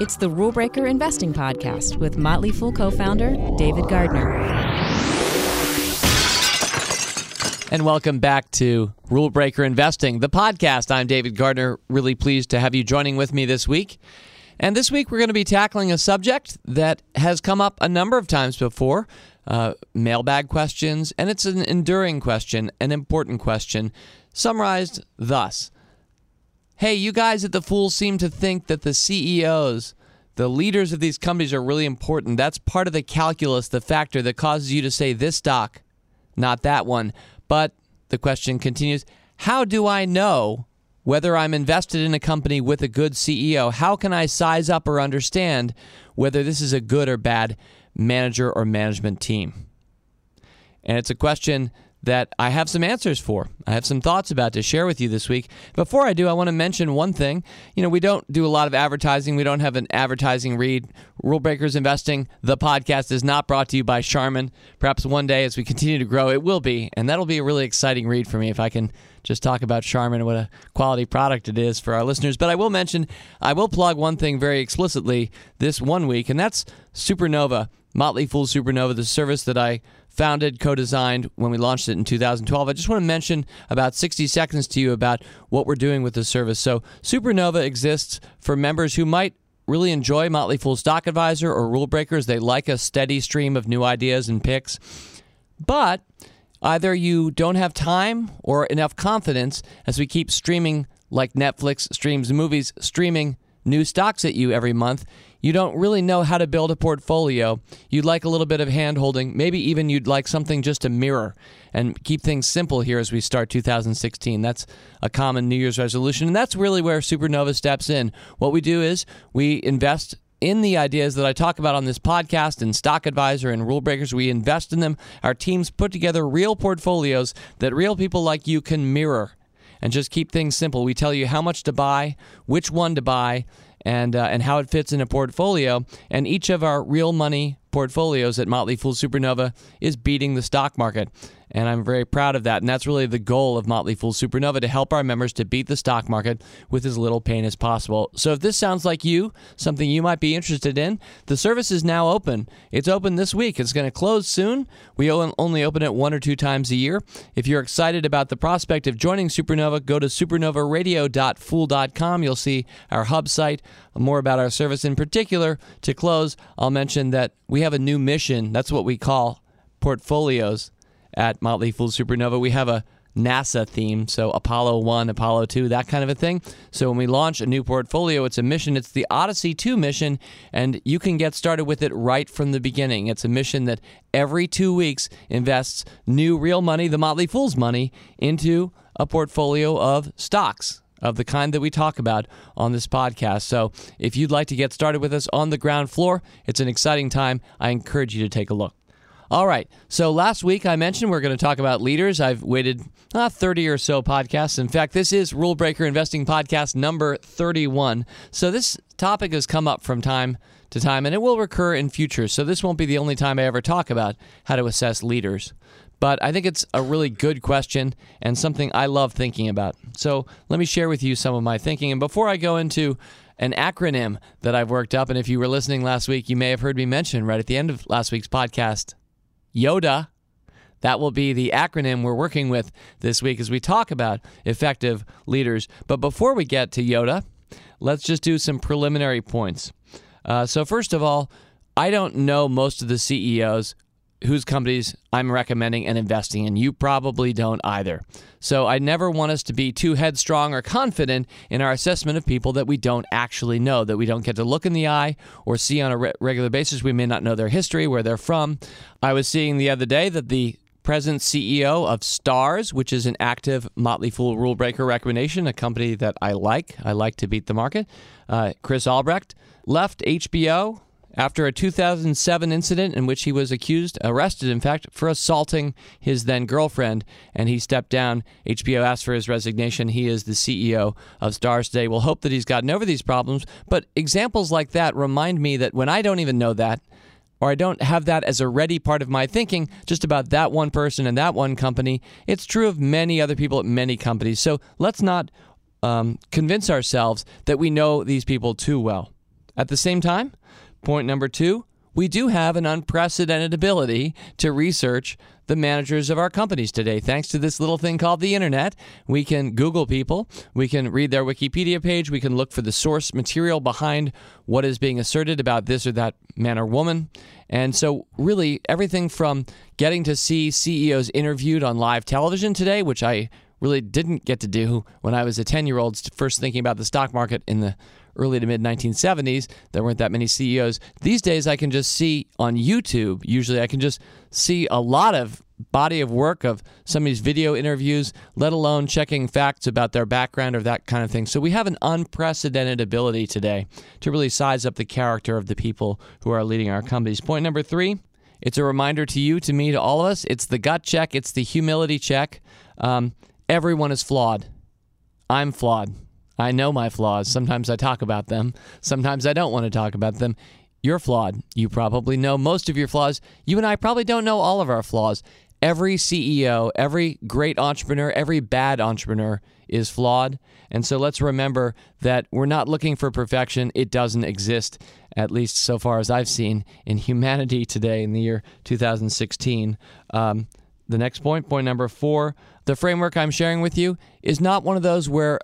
It's the Rule Breaker Investing Podcast with Motley Fool co founder David Gardner. And welcome back to Rule Breaker Investing, the podcast. I'm David Gardner. Really pleased to have you joining with me this week. And this week we're going to be tackling a subject that has come up a number of times before uh, mailbag questions, and it's an enduring question, an important question, summarized thus Hey, you guys at The Fool seem to think that the CEOs, the leaders of these companies, are really important. That's part of the calculus, the factor that causes you to say this stock, not that one. But the question continues How do I know whether I'm invested in a company with a good CEO? How can I size up or understand whether this is a good or bad manager or management team? And it's a question that I have some answers for. I have some thoughts about to share with you this week. Before I do, I want to mention one thing. You know, we don't do a lot of advertising. We don't have an advertising read. Rule Breakers Investing, the podcast, is not brought to you by Charmin. Perhaps one day as we continue to grow, it will be. And that'll be a really exciting read for me if I can just talk about Charmin and what a quality product it is for our listeners. But I will mention, I will plug one thing very explicitly this one week, and that's Supernova, Motley Fool Supernova, the service that I founded, co designed when we launched it in 2012. I just want to mention about 60 seconds to you about what we're doing with the service. So, Supernova exists for members who might really enjoy Motley Fool Stock Advisor or Rule Breakers. They like a steady stream of new ideas and picks. But either you don't have time or enough confidence as we keep streaming like Netflix streams movies, streaming new stocks at you every month you don't really know how to build a portfolio, you'd like a little bit of hand holding, maybe even you'd like something just to mirror and keep things simple here as we start 2016. That's a common New Year's resolution. And that's really where Supernova steps in. What we do is we invest in the ideas that I talk about on this podcast and Stock Advisor and Rule Breakers. We invest in them. Our teams put together real portfolios that real people like you can mirror and just keep things simple. We tell you how much to buy, which one to buy, and uh, and how it fits in a portfolio. And each of our real money portfolios at Motley Fool Supernova is beating the stock market. And I'm very proud of that. And that's really the goal of Motley Fool Supernova to help our members to beat the stock market with as little pain as possible. So if this sounds like you, something you might be interested in, the service is now open. It's open this week. It's going to close soon. We only open it one or two times a year. If you're excited about the prospect of joining Supernova, go to supernovaradio.fool.com. You'll see our hub site, more about our service in particular. To close, I'll mention that we have a new mission. That's what we call portfolios at Motley Fool Supernova. We have a NASA theme, so Apollo 1, Apollo 2, that kind of a thing. So when we launch a new portfolio, it's a mission. It's the Odyssey 2 mission, and you can get started with it right from the beginning. It's a mission that every two weeks invests new real money, the Motley Fool's money, into a portfolio of stocks of the kind that we talk about on this podcast. So if you'd like to get started with us on the ground floor, it's an exciting time. I encourage you to take a look. All right. So last week I mentioned we're going to talk about leaders. I've waited uh, 30 or so podcasts. In fact, this is Rule Breaker Investing Podcast number 31. So this topic has come up from time to time and it will recur in future. So this won't be the only time I ever talk about how to assess leaders. But I think it's a really good question and something I love thinking about. So let me share with you some of my thinking. And before I go into an acronym that I've worked up, and if you were listening last week, you may have heard me mention right at the end of last week's podcast YODA. That will be the acronym we're working with this week as we talk about effective leaders. But before we get to YODA, let's just do some preliminary points. Uh, so, first of all, I don't know most of the CEOs whose companies I'm recommending and investing in. You probably don't either. So I never want us to be too headstrong or confident in our assessment of people that we don't actually know, that we don't get to look in the eye or see on a re- regular basis. We may not know their history, where they're from. I was seeing the other day that the present CEO of Starz, which is an active Motley Fool rule breaker recommendation, a company that I like. I like to beat the market. Uh, Chris Albrecht left HBO after a 2007 incident in which he was accused, arrested, in fact, for assaulting his then girlfriend, and he stepped down. HBO asked for his resignation. He is the CEO of Starz today. We'll hope that he's gotten over these problems. But examples like that remind me that when I don't even know that, or I don't have that as a ready part of my thinking just about that one person and that one company, it's true of many other people at many companies. So let's not um, convince ourselves that we know these people too well. At the same time, point number two, we do have an unprecedented ability to research the managers of our companies today. Thanks to this little thing called the internet, we can Google people, we can read their Wikipedia page, we can look for the source material behind what is being asserted about this or that man or woman. And so, really, everything from getting to see CEOs interviewed on live television today, which I really didn't get to do when I was a 10 year old first thinking about the stock market in the early to mid 1970s. There weren't that many CEOs. These days, I can just see on YouTube, usually, I can just see a lot of body of work of somebody's video interviews, let alone checking facts about their background or that kind of thing. So we have an unprecedented ability today to really size up the character of the people who are leading our companies. Point number three. It's a reminder to you, to me, to all of us. It's the gut check. It's the humility check. Um, everyone is flawed. I'm flawed. I know my flaws. Sometimes I talk about them. Sometimes I don't want to talk about them. You're flawed. You probably know most of your flaws. You and I probably don't know all of our flaws. Every CEO, every great entrepreneur, every bad entrepreneur is flawed. And so let's remember that we're not looking for perfection. It doesn't exist, at least so far as I've seen in humanity today in the year 2016. Um, the next point, point number four, the framework I'm sharing with you is not one of those where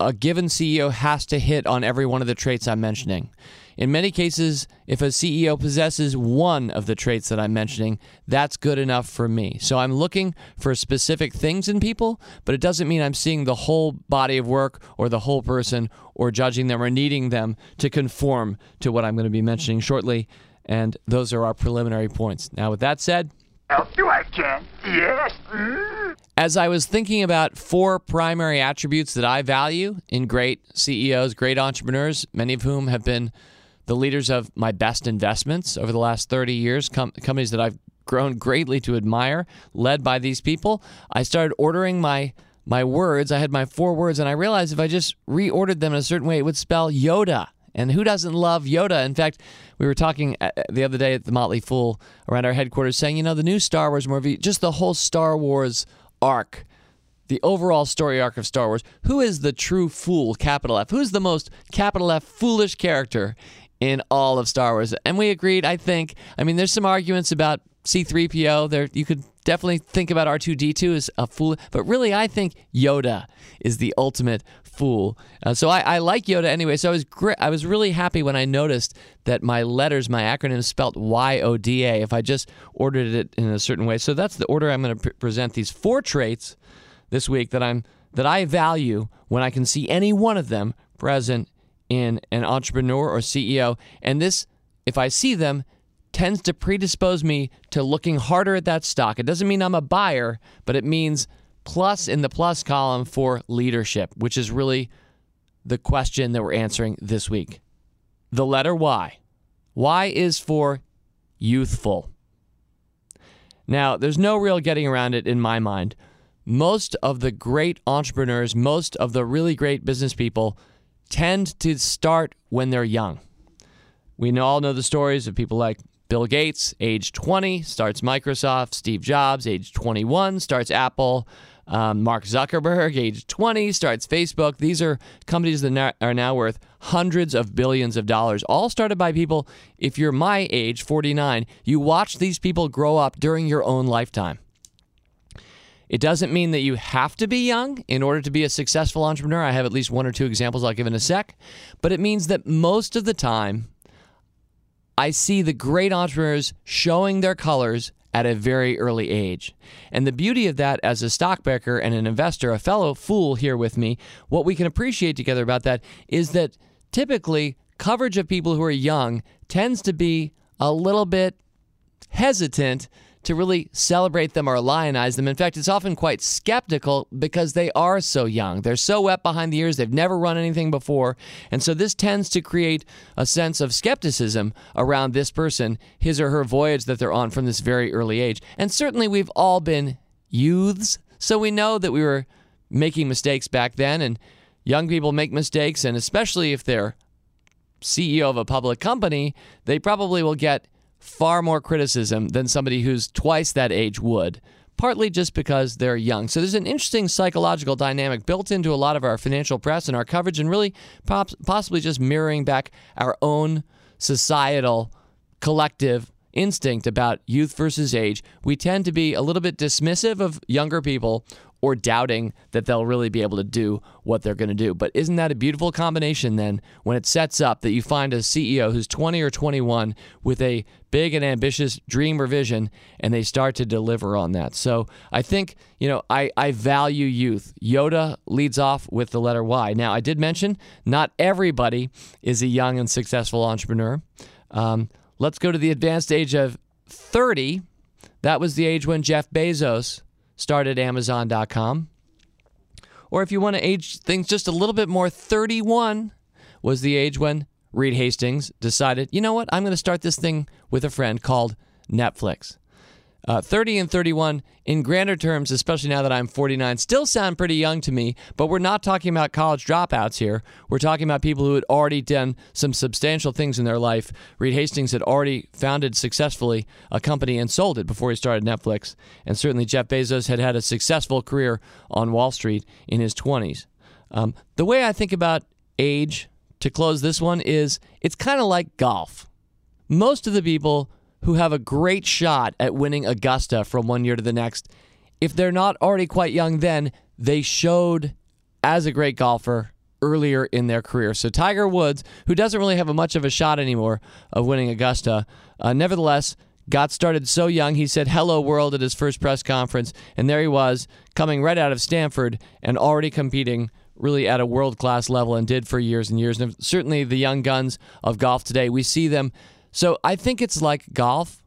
a given CEO has to hit on every one of the traits I'm mentioning. In many cases, if a CEO possesses one of the traits that I'm mentioning, that's good enough for me. So I'm looking for specific things in people, but it doesn't mean I'm seeing the whole body of work or the whole person or judging them or needing them to conform to what I'm going to be mentioning shortly. And those are our preliminary points. Now, with that said, you I can. Yes. Mm. As I was thinking about four primary attributes that I value in great CEOs, great entrepreneurs, many of whom have been the leaders of my best investments over the last 30 years, com- companies that I've grown greatly to admire, led by these people, I started ordering my my words. I had my four words, and I realized if I just reordered them in a certain way, it would spell Yoda. And who doesn't love Yoda? In fact, we were talking uh, the other day at the Motley Fool around our headquarters saying, you know, the new Star Wars movie, just the whole Star Wars arc, the overall story arc of Star Wars, who is the true fool, capital F? Who's the most capital F foolish character in all of Star Wars? And we agreed, I think. I mean, there's some arguments about C3PO. There, you could definitely think about R2D2 as a fool, but really, I think Yoda is the ultimate fool. Uh, so I, I, like Yoda anyway. So I was gr- I was really happy when I noticed that my letters, my acronym, is spelt Y O D A. If I just ordered it in a certain way, so that's the order I'm going to present these four traits this week that I'm that I value when I can see any one of them present in an entrepreneur or CEO. And this, if I see them, tends to predispose me to looking harder at that stock. It doesn't mean I'm a buyer, but it means plus in the plus column for leadership, which is really the question that we're answering this week. The letter Y. Y is for youthful. Now, there's no real getting around it in my mind. Most of the great entrepreneurs, most of the really great business people tend to start when they're young. We all know the stories of people like Bill Gates, age 20, starts Microsoft. Steve Jobs, age 21, starts Apple. Um, Mark Zuckerberg, age 20, starts Facebook. These are companies that are now worth hundreds of billions of dollars, all started by people. If you're my age, 49, you watch these people grow up during your own lifetime. It doesn't mean that you have to be young in order to be a successful entrepreneur. I have at least one or two examples I'll give in a sec. But it means that most of the time, I see the great entrepreneurs showing their colors at a very early age. And the beauty of that as a stockbroker and an investor, a fellow fool here with me, what we can appreciate together about that is that typically coverage of people who are young tends to be a little bit hesitant to really celebrate them or lionize them. In fact, it's often quite skeptical because they are so young. They're so wet behind the ears, they've never run anything before. And so this tends to create a sense of skepticism around this person, his or her voyage that they're on from this very early age. And certainly we've all been youths, so we know that we were making mistakes back then. And young people make mistakes, and especially if they're CEO of a public company, they probably will get far more criticism than somebody who's twice that age would, partly just because they're young. So there's an interesting psychological dynamic built into a lot of our financial press and our coverage, and really possibly just mirroring back our own societal collective instinct about youth versus age. We tend to be a little bit dismissive of younger people or doubting that they'll really be able to do what they're going to do. But isn't that a beautiful combination then when it sets up that you find a CEO who's 20 or 21 with a big and ambitious dream or vision and they start to deliver on that? So I think, you know, I, I value youth. Yoda leads off with the letter Y. Now, I did mention not everybody is a young and successful entrepreneur. Um, let's go to the advanced age of 30. That was the age when Jeff Bezos started Amazon.com. Or if you want to age things just a little bit more, 31 was the age when Reed Hastings decided, you know what, I'm going to start this thing with a friend called Netflix. Uh, 30 and 31, in grander terms, especially now that I'm 49, still sound pretty young to me, but we're not talking about college dropouts here. We're talking about people who had already done some substantial things in their life. Reed Hastings had already founded successfully a company and sold it before he started Netflix. And certainly Jeff Bezos had had a successful career on Wall Street in his 20s. Um, the way I think about age to close this one is it's kind of like golf. Most of the people who have a great shot at winning Augusta from one year to the next, if they're not already quite young then, they showed as a great golfer earlier in their career. So Tiger Woods, who doesn't really have a much of a shot anymore of winning Augusta, uh, nevertheless got started so young. He said hello world at his first press conference, and there he was coming right out of Stanford and already competing really at a world class level and did for years and years. And certainly the young guns of golf today, we see them so I think it's like golf.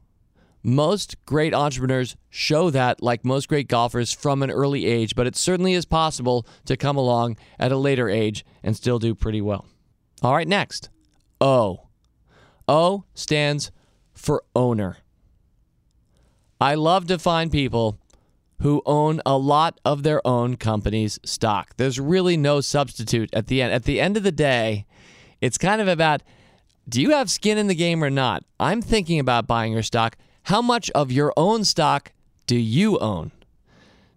Most great entrepreneurs show that, like most great golfers, from an early age, but it certainly is possible to come along at a later age and still do pretty well. All right, next O. O stands for owner. I love to find people who own a lot of their own company's stock. There's really no substitute at the end. At the end of the day, it's kind of about do you have skin in the game or not? I'm thinking about buying your stock. How much of your own stock do you own?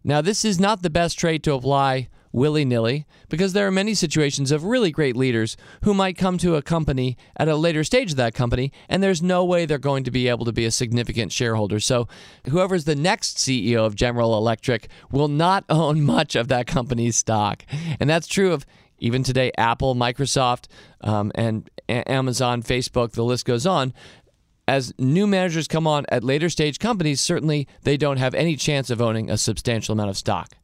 Now, this is not the best trade to apply willy nilly because there are many situations of really great leaders who might come to a company at a later stage of that company and there's no way they're going to be able to be a significant shareholder. So, whoever's the next CEO of General Electric will not own much of that company's stock. And that's true of even today, Apple, Microsoft, um, and Amazon, Facebook, the list goes on. As new managers come on at later stage companies, certainly they don't have any chance of owning a substantial amount of stock.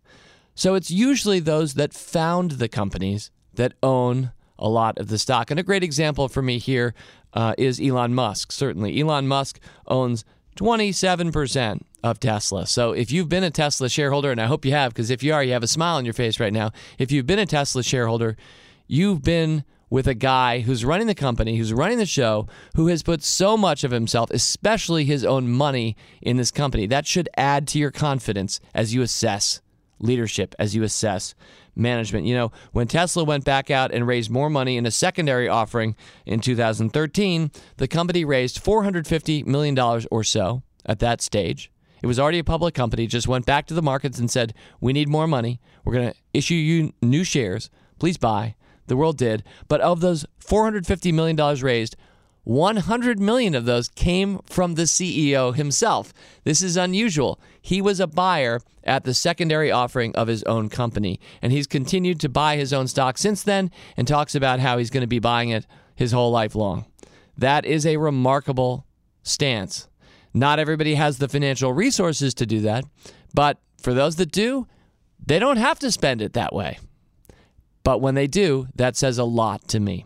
So it's usually those that found the companies that own a lot of the stock. And a great example for me here uh, is Elon Musk. Certainly, Elon Musk owns 27% of Tesla. So if you've been a Tesla shareholder, and I hope you have, because if you are, you have a smile on your face right now. If you've been a Tesla shareholder, you've been with a guy who's running the company, who's running the show, who has put so much of himself, especially his own money, in this company. That should add to your confidence as you assess leadership, as you assess management. You know, when Tesla went back out and raised more money in a secondary offering in 2013, the company raised $450 million or so at that stage. It was already a public company, just went back to the markets and said, We need more money. We're going to issue you new shares. Please buy. The world did. But of those $450 million raised, 100 million of those came from the CEO himself. This is unusual. He was a buyer at the secondary offering of his own company, and he's continued to buy his own stock since then and talks about how he's going to be buying it his whole life long. That is a remarkable stance. Not everybody has the financial resources to do that, but for those that do, they don't have to spend it that way. But when they do, that says a lot to me.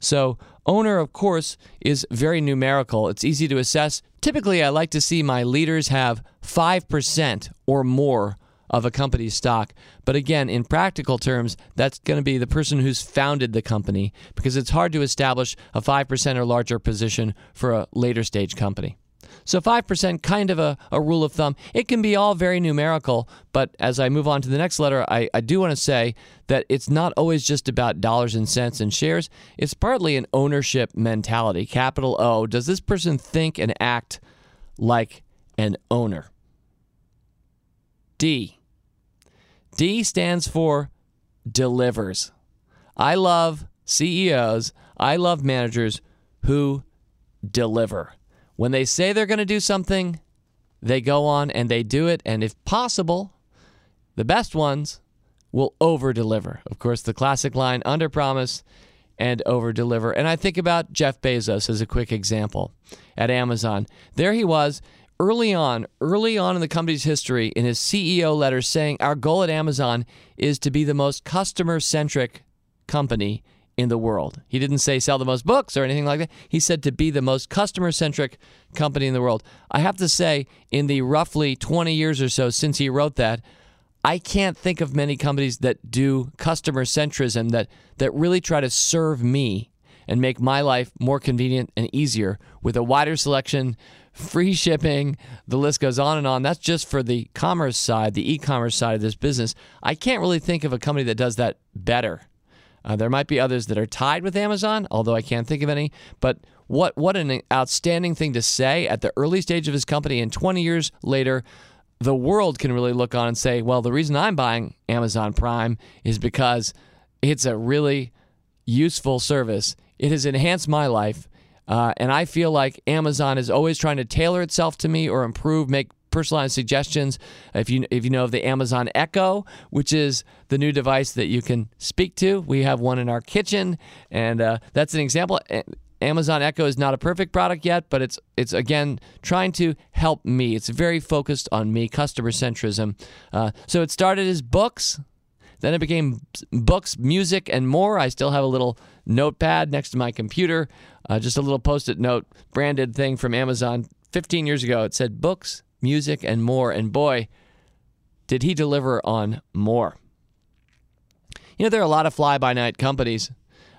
So, owner, of course, is very numerical. It's easy to assess. Typically, I like to see my leaders have 5% or more of a company's stock. But again, in practical terms, that's going to be the person who's founded the company because it's hard to establish a 5% or larger position for a later stage company. So 5% kind of a, a rule of thumb. It can be all very numerical, but as I move on to the next letter, I, I do want to say that it's not always just about dollars and cents and shares. It's partly an ownership mentality. Capital O. Does this person think and act like an owner? D. D stands for delivers. I love CEOs, I love managers who deliver. When they say they're going to do something, they go on and they do it. And if possible, the best ones will over deliver. Of course, the classic line under promise and over deliver. And I think about Jeff Bezos as a quick example at Amazon. There he was early on, early on in the company's history, in his CEO letter saying, Our goal at Amazon is to be the most customer centric company in the world. He didn't say sell the most books or anything like that. He said to be the most customer centric company in the world. I have to say, in the roughly 20 years or so since he wrote that, I can't think of many companies that do customer centrism that, that really try to serve me and make my life more convenient and easier with a wider selection, free shipping, the list goes on and on. That's just for the commerce side, the e commerce side of this business. I can't really think of a company that does that better. Uh, there might be others that are tied with Amazon, although I can't think of any. But what what an outstanding thing to say at the early stage of his company, and 20 years later, the world can really look on and say, well, the reason I'm buying Amazon Prime is because it's a really useful service. It has enhanced my life. Uh, and I feel like Amazon is always trying to tailor itself to me or improve, make personalized suggestions. If you if you know of the Amazon Echo, which is the new device that you can speak to, we have one in our kitchen, and uh, that's an example. Amazon Echo is not a perfect product yet, but it's it's again trying to help me. It's very focused on me, customer centrism. Uh, so it started as books, then it became books, music, and more. I still have a little notepad next to my computer, uh, just a little post-it note branded thing from Amazon. 15 years ago, it said books, music, and more. And boy, did he deliver on more. You know, there are a lot of fly-by-night companies.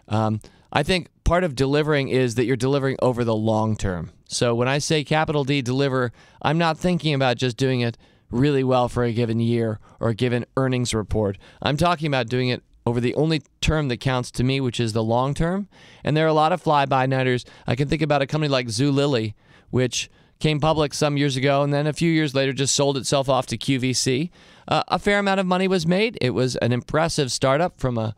Um, I think part of delivering is that you're delivering over the long term. So when I say capital D deliver, I'm not thinking about just doing it really well for a given year or a given earnings report. I'm talking about doing it over the only term that counts to me, which is the long term. And there are a lot of fly by nighters. I can think about a company like Zulily, which came public some years ago and then a few years later just sold itself off to QVC. Uh, a fair amount of money was made. It was an impressive startup from a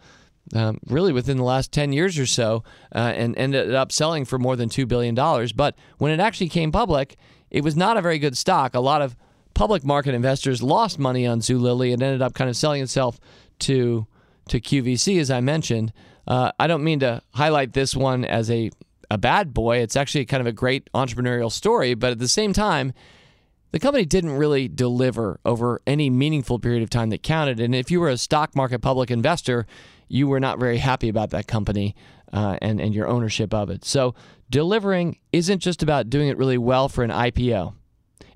um, really within the last 10 years or so uh, and ended up selling for more than $2 billion. But when it actually came public, it was not a very good stock. A lot of public market investors lost money on Zulily and ended up kind of selling itself to to QVC, as I mentioned. Uh, I don't mean to highlight this one as a a bad boy. It's actually kind of a great entrepreneurial story, but at the same time, the company didn't really deliver over any meaningful period of time that counted. And if you were a stock market public investor, you were not very happy about that company uh, and and your ownership of it. So delivering isn't just about doing it really well for an IPO.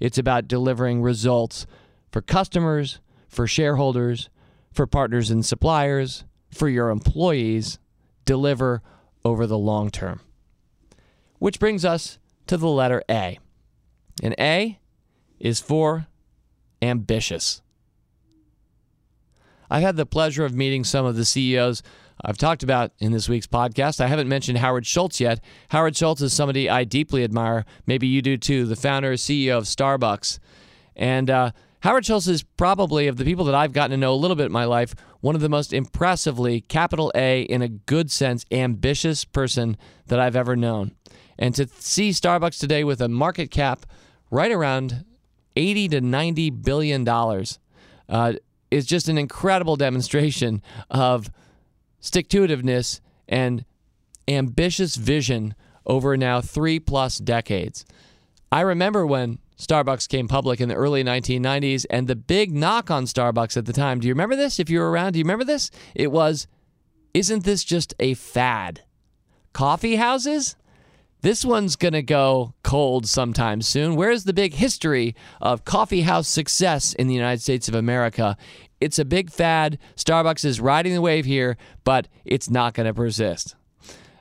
It's about delivering results for customers, for shareholders, for partners and suppliers, for your employees. Deliver over the long term. Which brings us to the letter A. And A is for ambitious. I've had the pleasure of meeting some of the CEOs I've talked about in this week's podcast. I haven't mentioned Howard Schultz yet. Howard Schultz is somebody I deeply admire. Maybe you do too, the founder and CEO of Starbucks. And uh, Howard Schultz is probably, of the people that I've gotten to know a little bit in my life, one of the most impressively, capital A, in a good sense, ambitious person that I've ever known. And to see Starbucks today with a market cap right around 80 to 90 billion dollars uh, is just an incredible demonstration of stick to and ambitious vision over now three plus decades. I remember when Starbucks came public in the early 1990s and the big knock on Starbucks at the time. Do you remember this? If you were around, do you remember this? It was, isn't this just a fad? Coffee houses? This one's going to go cold sometime soon. Where's the big history of coffee house success in the United States of America? It's a big fad. Starbucks is riding the wave here, but it's not going to persist.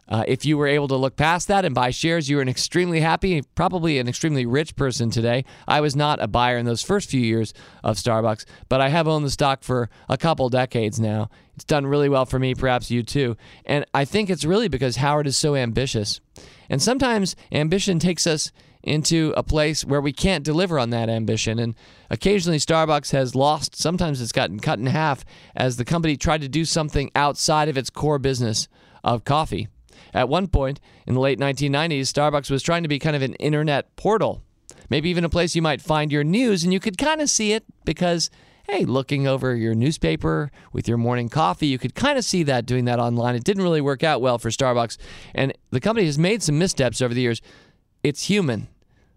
Uh, if you were able to look past that and buy shares, you were an extremely happy, probably an extremely rich person today. I was not a buyer in those first few years of Starbucks, but I have owned the stock for a couple decades now. It's done really well for me, perhaps you too. And I think it's really because Howard is so ambitious. And sometimes ambition takes us into a place where we can't deliver on that ambition. And occasionally, Starbucks has lost, sometimes it's gotten cut in half as the company tried to do something outside of its core business of coffee. At one point in the late 1990s, Starbucks was trying to be kind of an internet portal, maybe even a place you might find your news, and you could kind of see it because hey, looking over your newspaper with your morning coffee, you could kind of see that doing that online. It didn't really work out well for Starbucks. And the company has made some missteps over the years. It's human.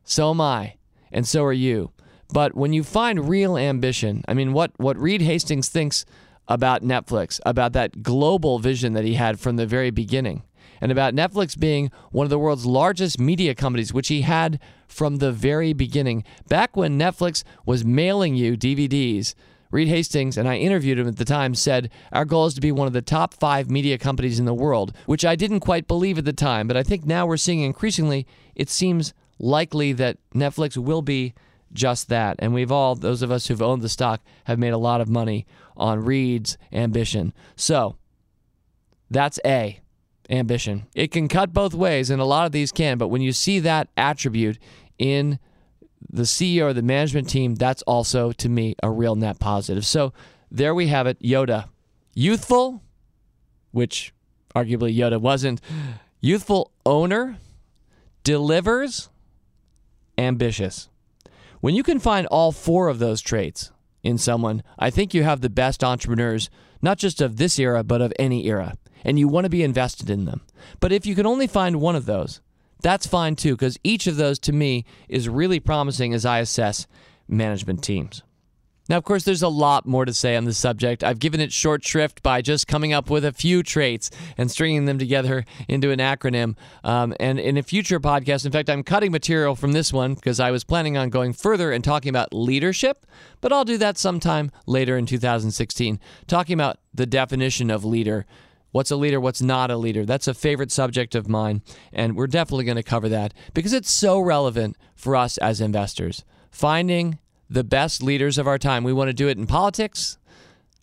So am I. And so are you. But when you find real ambition, I mean, what, what Reed Hastings thinks about Netflix, about that global vision that he had from the very beginning, and about Netflix being one of the world's largest media companies, which he had from the very beginning. Back when Netflix was mailing you DVDs, Reed Hastings, and I interviewed him at the time, said, Our goal is to be one of the top five media companies in the world, which I didn't quite believe at the time, but I think now we're seeing increasingly it seems likely that Netflix will be just that. And we've all, those of us who've owned the stock, have made a lot of money on Reed's ambition. So that's A ambition. It can cut both ways, and a lot of these can, but when you see that attribute in the CEO or the management team, that's also, to me, a real net positive. So there we have it Yoda. Youthful, which arguably Yoda wasn't, youthful owner, delivers, ambitious. When you can find all four of those traits in someone, I think you have the best entrepreneurs, not just of this era, but of any era and you want to be invested in them. But if you can only find one of those, that's fine too, because each of those to me is really promising as I assess management teams. Now, of course, there's a lot more to say on this subject. I've given it short shrift by just coming up with a few traits and stringing them together into an acronym. Um, and in a future podcast, in fact, I'm cutting material from this one because I was planning on going further and talking about leadership, but I'll do that sometime later in 2016, talking about the definition of leader What's a leader? What's not a leader? That's a favorite subject of mine, and we're definitely going to cover that because it's so relevant for us as investors. Finding the best leaders of our time. We want to do it in politics.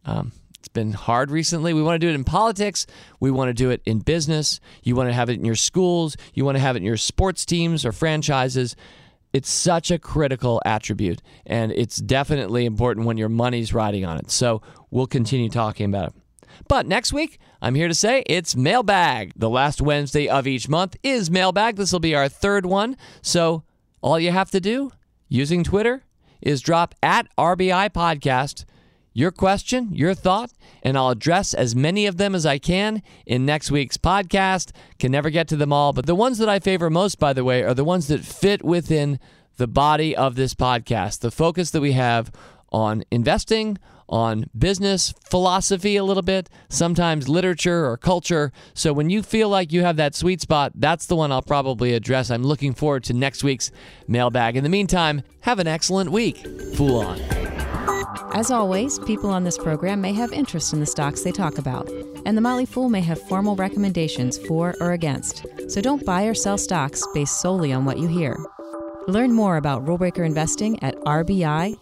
Um, it's been hard recently. We want to do it in politics. We want to do it in business. You want to have it in your schools. You want to have it in your sports teams or franchises. It's such a critical attribute, and it's definitely important when your money's riding on it. So we'll continue talking about it. But next week, I'm here to say it's mailbag. The last Wednesday of each month is mailbag. This will be our third one. So all you have to do using Twitter is drop at RBI Podcast your question, your thought, and I'll address as many of them as I can in next week's podcast. Can never get to them all, but the ones that I favor most, by the way, are the ones that fit within the body of this podcast, the focus that we have on investing, on business, philosophy a little bit, sometimes literature or culture. So when you feel like you have that sweet spot, that's the one I'll probably address. I'm looking forward to next week's mailbag. In the meantime, have an excellent week. Fool on. As always, people on this program may have interest in the stocks they talk about, and the Motley Fool may have formal recommendations for or against. So don't buy or sell stocks based solely on what you hear. Learn more about rule breaker investing at rbi.fool.com.